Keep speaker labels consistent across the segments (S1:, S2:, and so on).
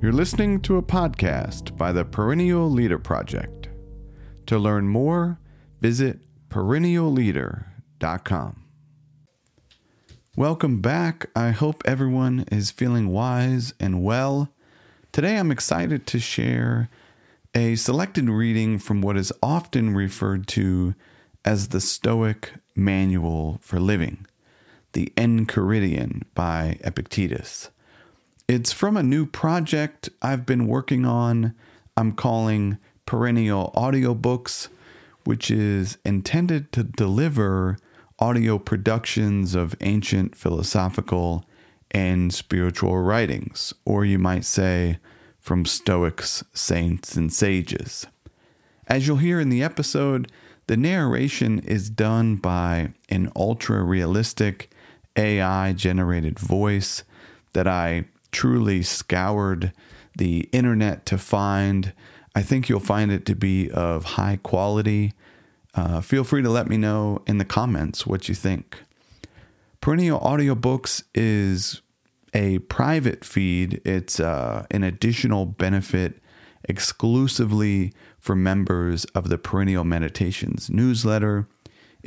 S1: You're listening to a podcast by the Perennial Leader Project. To learn more, visit perennialleader.com. Welcome back. I hope everyone is feeling wise and well. Today I'm excited to share a selected reading from what is often referred to as the Stoic Manual for Living, the Enchiridion by Epictetus. It's from a new project I've been working on. I'm calling Perennial Audiobooks, which is intended to deliver audio productions of ancient philosophical and spiritual writings, or you might say, from Stoics, saints, and sages. As you'll hear in the episode, the narration is done by an ultra realistic AI generated voice that I truly scoured the internet to find. I think you'll find it to be of high quality. Uh, feel free to let me know in the comments what you think. Perennial Audiobooks is a private feed, it's uh, an additional benefit exclusively for members of the Perennial Meditations newsletter.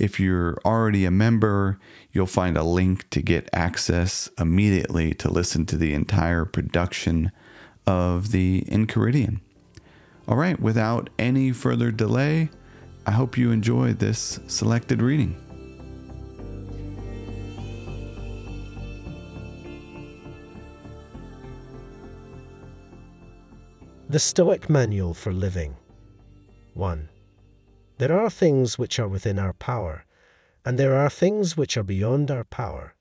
S1: If you're already a member, you'll find a link to get access immediately to listen to the entire production of the Enchiridion. All right, without any further delay, I hope you enjoyed this selected reading.
S2: The Stoic Manual for Living 1. There are things which are within our power, and there are things which are beyond our power.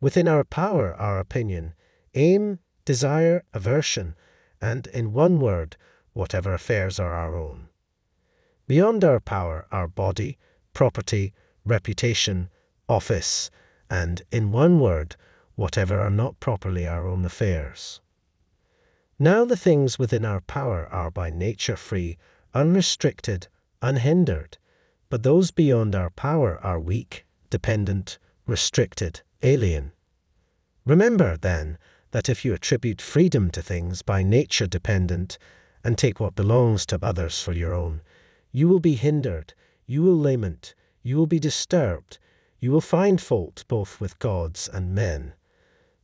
S2: Within our power are opinion, aim, desire, aversion, and, in one word, whatever affairs are our own. Beyond our power are body, property, reputation, office, and, in one word, whatever are not properly our own affairs. Now the things within our power are by nature free, unrestricted, unhindered, but those beyond our power are weak, dependent, restricted, alien. Remember, then, that if you attribute freedom to things by nature dependent, and take what belongs to others for your own, you will be hindered, you will lament, you will be disturbed, you will find fault both with gods and men.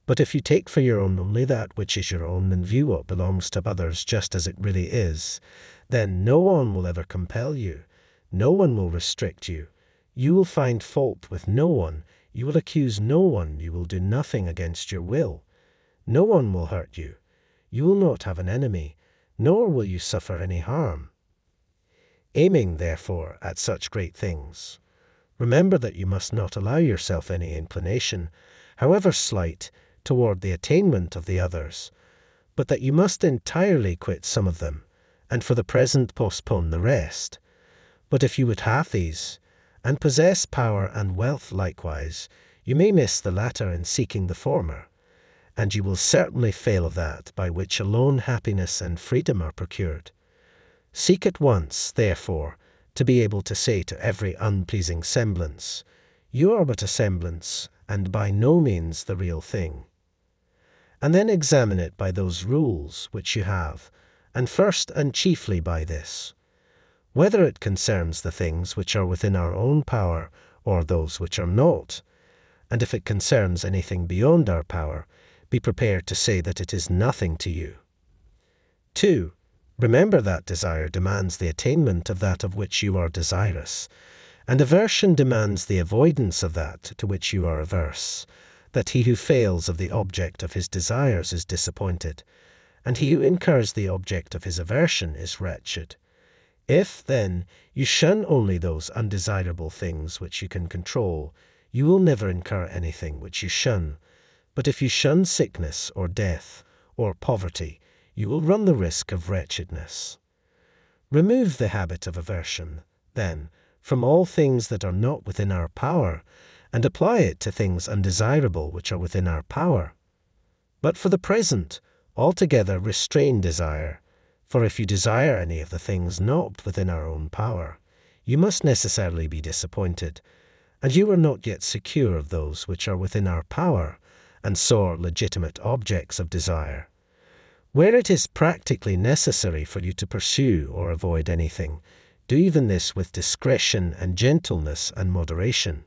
S2: But if you take for your own only that which is your own and view what belongs to others just as it really is, then no one will ever compel you, no one will restrict you. You will find fault with no one, you will accuse no one, you will do nothing against your will. No one will hurt you. You will not have an enemy, nor will you suffer any harm. Aiming, therefore, at such great things, remember that you must not allow yourself any inclination, however slight, toward the attainment of the others, but that you must entirely quit some of them, and for the present postpone the rest. But if you would have these, and possess power and wealth likewise, you may miss the latter in seeking the former, and you will certainly fail of that by which alone happiness and freedom are procured. Seek at once, therefore, to be able to say to every unpleasing semblance, You are but a semblance, and by no means the real thing and then examine it by those rules which you have, and first and chiefly by this whether it concerns the things which are within our own power or those which are not, and if it concerns anything beyond our power, be prepared to say that it is nothing to you. 2. Remember that desire demands the attainment of that of which you are desirous, and aversion demands the avoidance of that to which you are averse that he who fails of the object of his desires is disappointed, and he who incurs the object of his aversion is wretched. If, then, you shun only those undesirable things which you can control, you will never incur anything which you shun. But if you shun sickness or death or poverty, you will run the risk of wretchedness. Remove the habit of aversion, then, from all things that are not within our power, and apply it to things undesirable which are within our power. But for the present, altogether restrain desire, for if you desire any of the things not within our own power, you must necessarily be disappointed, and you are not yet secure of those which are within our power, and sore legitimate objects of desire. Where it is practically necessary for you to pursue or avoid anything, do even this with discretion and gentleness and moderation.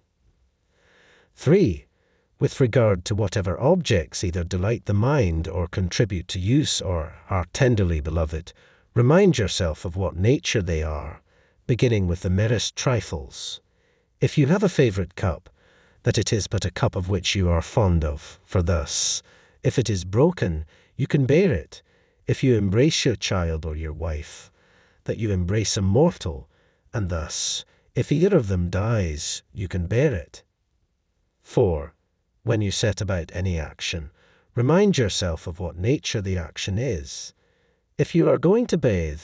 S2: 3. With regard to whatever objects either delight the mind or contribute to use or are tenderly beloved, remind yourself of what nature they are, beginning with the merest trifles. If you have a favourite cup, that it is but a cup of which you are fond of, for thus, if it is broken, you can bear it. If you embrace your child or your wife, that you embrace a mortal, and thus, if either of them dies, you can bear it. 4. When you set about any action, remind yourself of what nature the action is. If you are going to bathe,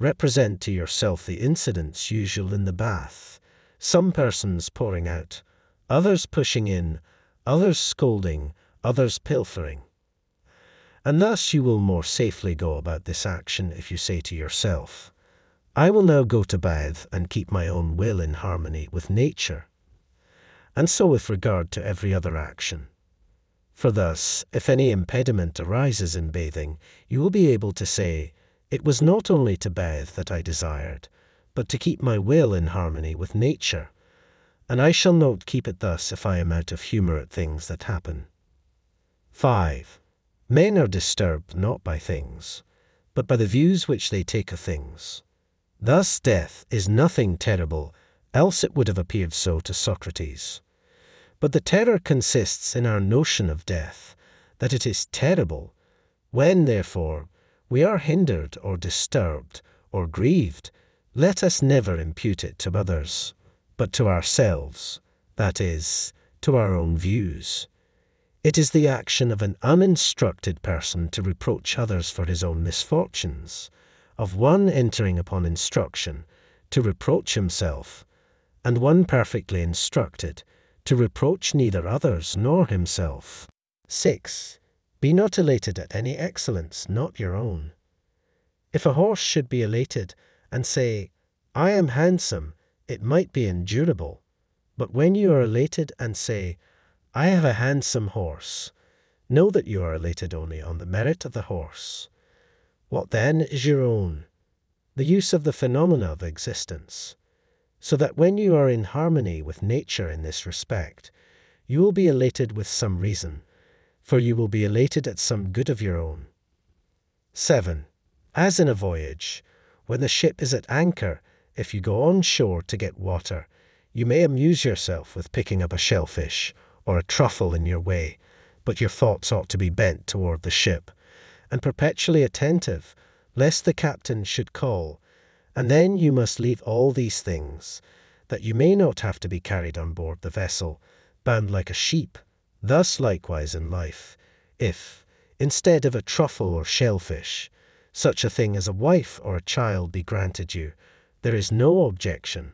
S2: represent to yourself the incidents usual in the bath, some persons pouring out, others pushing in, others scolding, others pilfering. And thus you will more safely go about this action if you say to yourself, I will now go to bathe and keep my own will in harmony with nature. And so with regard to every other action. For thus, if any impediment arises in bathing, you will be able to say, It was not only to bathe that I desired, but to keep my will in harmony with nature and I shall not keep it thus if I am out of humour at things that happen. 5. Men are disturbed not by things, but by the views which they take of things. Thus death is nothing terrible, else it would have appeared so to Socrates. But the terror consists in our notion of death, that it is terrible. When, therefore, we are hindered or disturbed or grieved, let us never impute it to others but to ourselves, that is, to our own views. It is the action of an uninstructed person to reproach others for his own misfortunes, of one entering upon instruction to reproach himself, and one perfectly instructed to reproach neither others nor himself. 6. Be not elated at any excellence not your own. If a horse should be elated and say, I am handsome, it might be endurable. But when you are elated and say, I have a handsome horse, know that you are elated only on the merit of the horse. What then is your own? The use of the phenomena of existence. So that when you are in harmony with nature in this respect, you will be elated with some reason, for you will be elated at some good of your own. 7. As in a voyage, when the ship is at anchor, if you go on shore to get water, you may amuse yourself with picking up a shellfish or a truffle in your way, but your thoughts ought to be bent toward the ship, and perpetually attentive, lest the captain should call, and then you must leave all these things, that you may not have to be carried on board the vessel, bound like a sheep. Thus likewise in life, if, instead of a truffle or shellfish, such a thing as a wife or a child be granted you, there is no objection.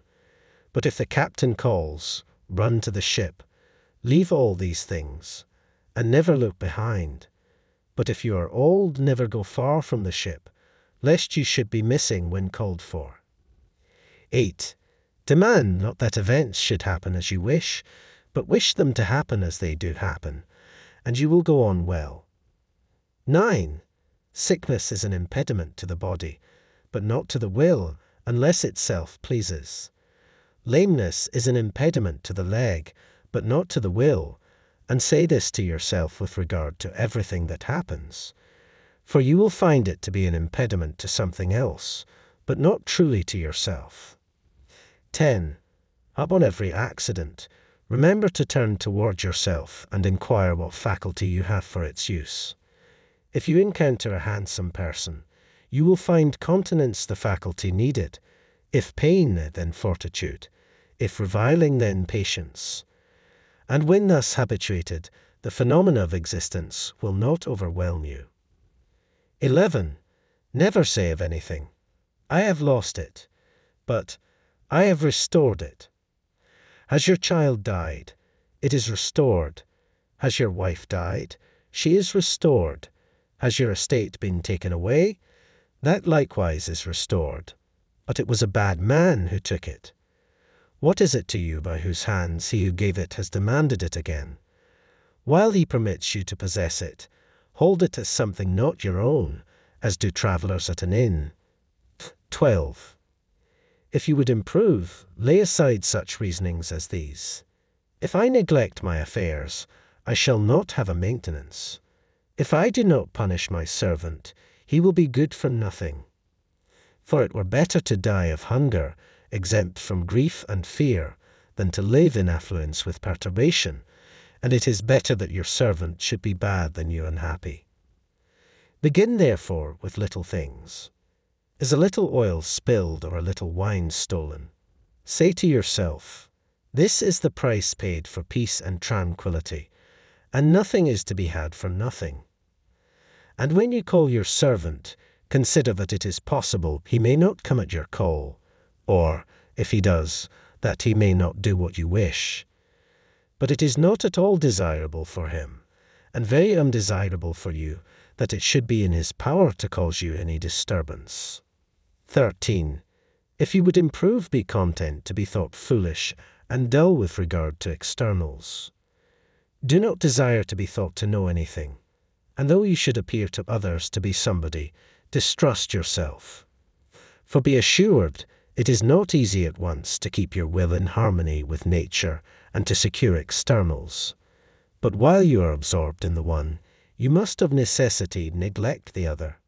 S2: But if the captain calls, run to the ship, leave all these things, and never look behind. But if you are old, never go far from the ship, lest you should be missing when called for. 8. Demand not that events should happen as you wish, but wish them to happen as they do happen, and you will go on well. 9. Sickness is an impediment to the body, but not to the will, unless itself pleases. Lameness is an impediment to the leg, but not to the will, and say this to yourself with regard to everything that happens. For you will find it to be an impediment to something else, but not truly to yourself. 10. Upon every accident, remember to turn toward yourself and inquire what faculty you have for its use. If you encounter a handsome person, you will find continence the faculty needed, if pain, then fortitude, if reviling, then patience. And when thus habituated, the phenomena of existence will not overwhelm you. 11. Never say of anything, I have lost it, but I have restored it. Has your child died? It is restored. Has your wife died? She is restored. Has your estate been taken away? That likewise is restored. But it was a bad man who took it. What is it to you by whose hands he who gave it has demanded it again? While he permits you to possess it, hold it as something not your own, as do travellers at an inn. 12. If you would improve, lay aside such reasonings as these. If I neglect my affairs, I shall not have a maintenance. If I do not punish my servant, he will be good for nothing. For it were better to die of hunger, exempt from grief and fear, than to live in affluence with perturbation, and it is better that your servant should be bad than you unhappy. Begin therefore with little things. Is a little oil spilled or a little wine stolen? Say to yourself, This is the price paid for peace and tranquillity, and nothing is to be had for nothing. And when you call your servant, consider that it is possible he may not come at your call, or, if he does, that he may not do what you wish. But it is not at all desirable for him, and very undesirable for you, that it should be in his power to cause you any disturbance. 13. If you would improve, be content to be thought foolish and dull with regard to externals. Do not desire to be thought to know anything, and though you should appear to others to be somebody, distrust yourself. For be assured, it is not easy at once to keep your will in harmony with nature and to secure externals. But while you are absorbed in the one, you must of necessity neglect the other.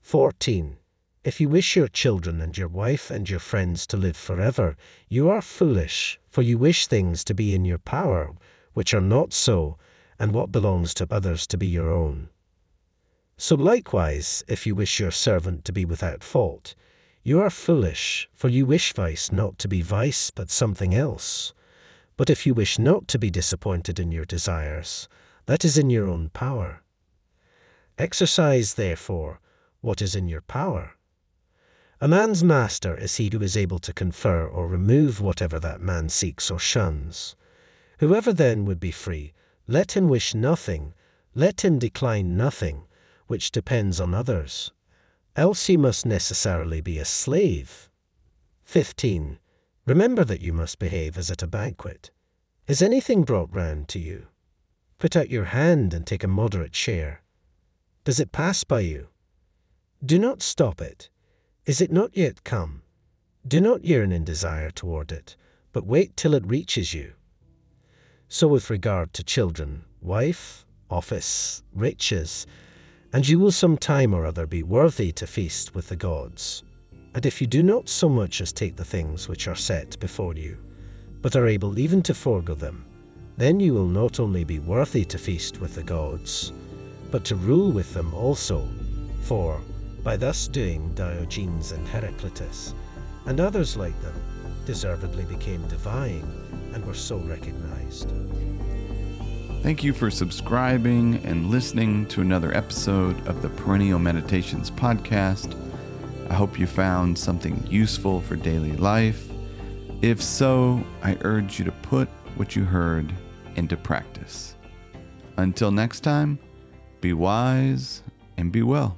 S2: 14. If you wish your children and your wife and your friends to live forever, you are foolish, for you wish things to be in your power, which are not so, and what belongs to others to be your own. So likewise, if you wish your servant to be without fault, you are foolish, for you wish vice not to be vice, but something else. But if you wish not to be disappointed in your desires, that is in your own power. Exercise, therefore, what is in your power. A man's master is he who is able to confer or remove whatever that man seeks or shuns. Whoever then would be free, let him wish nothing, let him decline nothing, which depends on others. Else he must necessarily be a slave. 15. Remember that you must behave as at a banquet. Is anything brought round to you? Put out your hand and take a moderate share. Does it pass by you? Do not stop it. Is it not yet come? Do not yearn in desire toward it, but wait till it reaches you. So with regard to children, wife, office, riches, and you will some time or other be worthy to feast with the gods. And if you do not so much as take the things which are set before you, but are able even to forego them, then you will not only be worthy to feast with the gods, but to rule with them also. For, by thus doing, Diogenes and Heraclitus, and others like them, deservedly became divine and were so recognized.
S1: Thank you for subscribing and listening to another episode of the Perennial Meditations podcast. I hope you found something useful for daily life. If so, I urge you to put what you heard into practice. Until next time, be wise and be well.